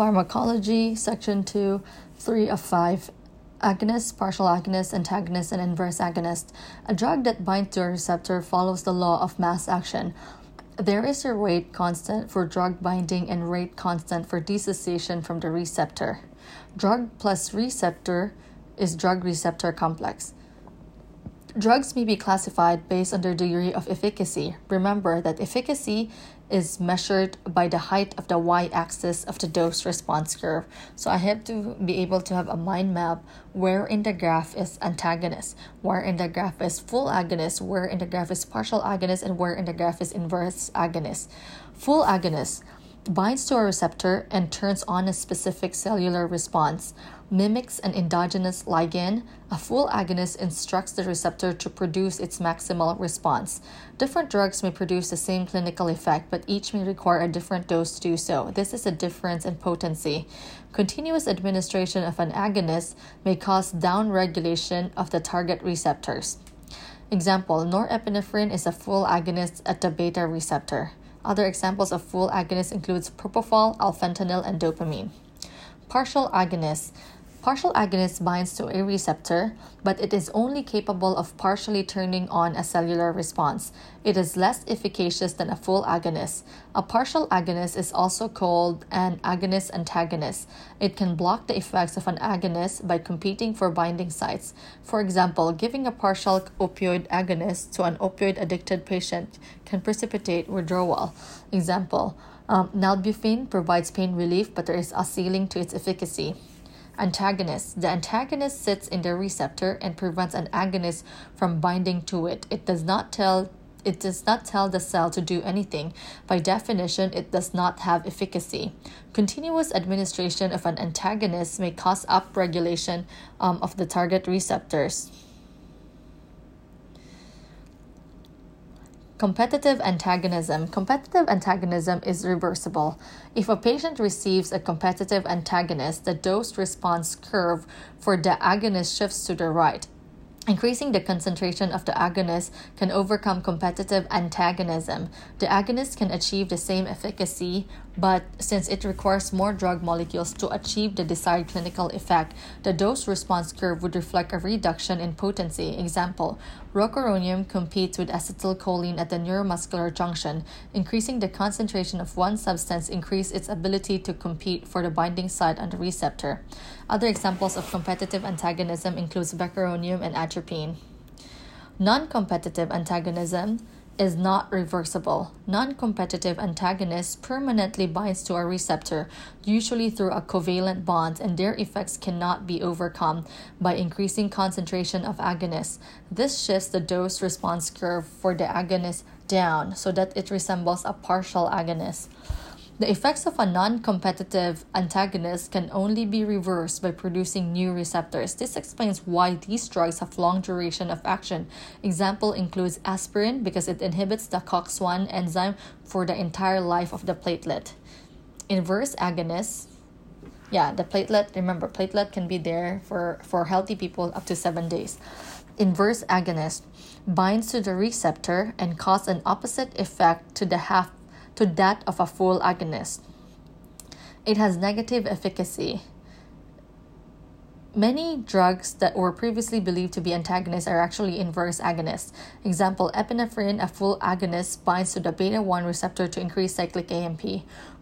Pharmacology, Section 2, 3 of 5. Agonist, partial agonist, antagonist, and inverse agonist. A drug that binds to a receptor follows the law of mass action. There is a rate constant for drug binding and rate constant for dissociation from the receptor. Drug plus receptor is drug receptor complex. Drugs may be classified based on their degree of efficacy. Remember that efficacy is measured by the height of the y axis of the dose response curve. So I have to be able to have a mind map where in the graph is antagonist, where in the graph is full agonist, where in the graph is partial agonist, and where in the graph is inverse agonist. Full agonist binds to a receptor and turns on a specific cellular response mimics an endogenous ligand, a full agonist instructs the receptor to produce its maximal response. Different drugs may produce the same clinical effect, but each may require a different dose to do so. This is a difference in potency. Continuous administration of an agonist may cause downregulation of the target receptors. Example norepinephrine is a full agonist at the beta receptor. Other examples of full agonists includes propofol, alfentanil, and dopamine. Partial agonists Partial agonist binds to a receptor, but it is only capable of partially turning on a cellular response. It is less efficacious than a full agonist. A partial agonist is also called an agonist antagonist. It can block the effects of an agonist by competing for binding sites. For example, giving a partial opioid agonist to an opioid addicted patient can precipitate withdrawal. Example, um, nalbuphine provides pain relief, but there is a ceiling to its efficacy. Antagonist. The antagonist sits in the receptor and prevents an agonist from binding to it. It does not tell it does not tell the cell to do anything. By definition, it does not have efficacy. Continuous administration of an antagonist may cause upregulation um, of the target receptors. Competitive antagonism. Competitive antagonism is reversible. If a patient receives a competitive antagonist, the dose response curve for the agonist shifts to the right. Increasing the concentration of the agonist can overcome competitive antagonism. The agonist can achieve the same efficacy, but since it requires more drug molecules to achieve the desired clinical effect, the dose response curve would reflect a reduction in potency. Example Rocuronium competes with acetylcholine at the neuromuscular junction. Increasing the concentration of one substance increases its ability to compete for the binding site on the receptor. Other examples of competitive antagonism includes vecuronium and atropine. Non-competitive antagonism is not reversible. Non-competitive antagonist permanently binds to a receptor, usually through a covalent bond, and their effects cannot be overcome by increasing concentration of agonists. This shifts the dose response curve for the agonist down so that it resembles a partial agonist. The effects of a non competitive antagonist can only be reversed by producing new receptors. This explains why these drugs have long duration of action. Example includes aspirin because it inhibits the COX1 enzyme for the entire life of the platelet. Inverse agonists yeah, the platelet, remember, platelet can be there for, for healthy people up to seven days. Inverse agonist binds to the receptor and cause an opposite effect to the half to that of a full agonist. It has negative efficacy. Many drugs that were previously believed to be antagonists are actually inverse agonists. Example, epinephrine, a full agonist, binds to the beta 1 receptor to increase cyclic AMP.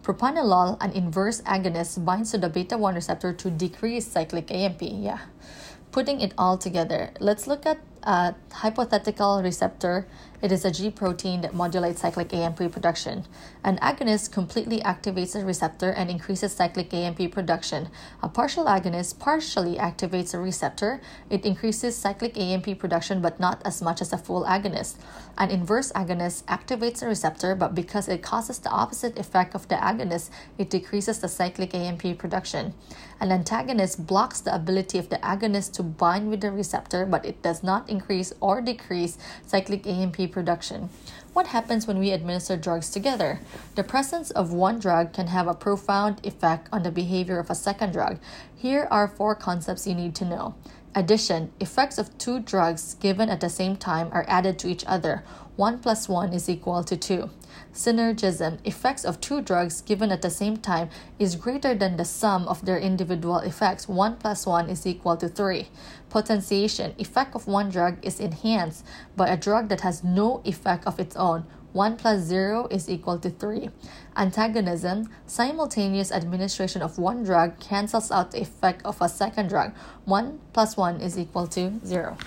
Propanolol, an inverse agonist, binds to the beta 1 receptor to decrease cyclic AMP. Yeah. Putting it all together, let's look at a hypothetical receptor it is a G protein that modulates cyclic AMP production. An agonist completely activates the receptor and increases cyclic AMP production. A partial agonist partially activates the receptor. It increases cyclic AMP production but not as much as a full agonist. An inverse agonist activates the receptor but because it causes the opposite effect of the agonist, it decreases the cyclic AMP production. An antagonist blocks the ability of the agonist to bind with the receptor but it does not increase or decrease cyclic AMP production. What happens when we administer drugs together? The presence of one drug can have a profound effect on the behavior of a second drug. Here are four concepts you need to know. Addition effects of two drugs given at the same time are added to each other. 1 plus 1 is equal to 2. Synergism, effects of two drugs given at the same time, is greater than the sum of their individual effects. 1 plus 1 is equal to 3. Potentiation, effect of one drug is enhanced by a drug that has no effect of its own. 1 plus 0 is equal to 3. Antagonism, simultaneous administration of one drug cancels out the effect of a second drug. 1 plus 1 is equal to 0.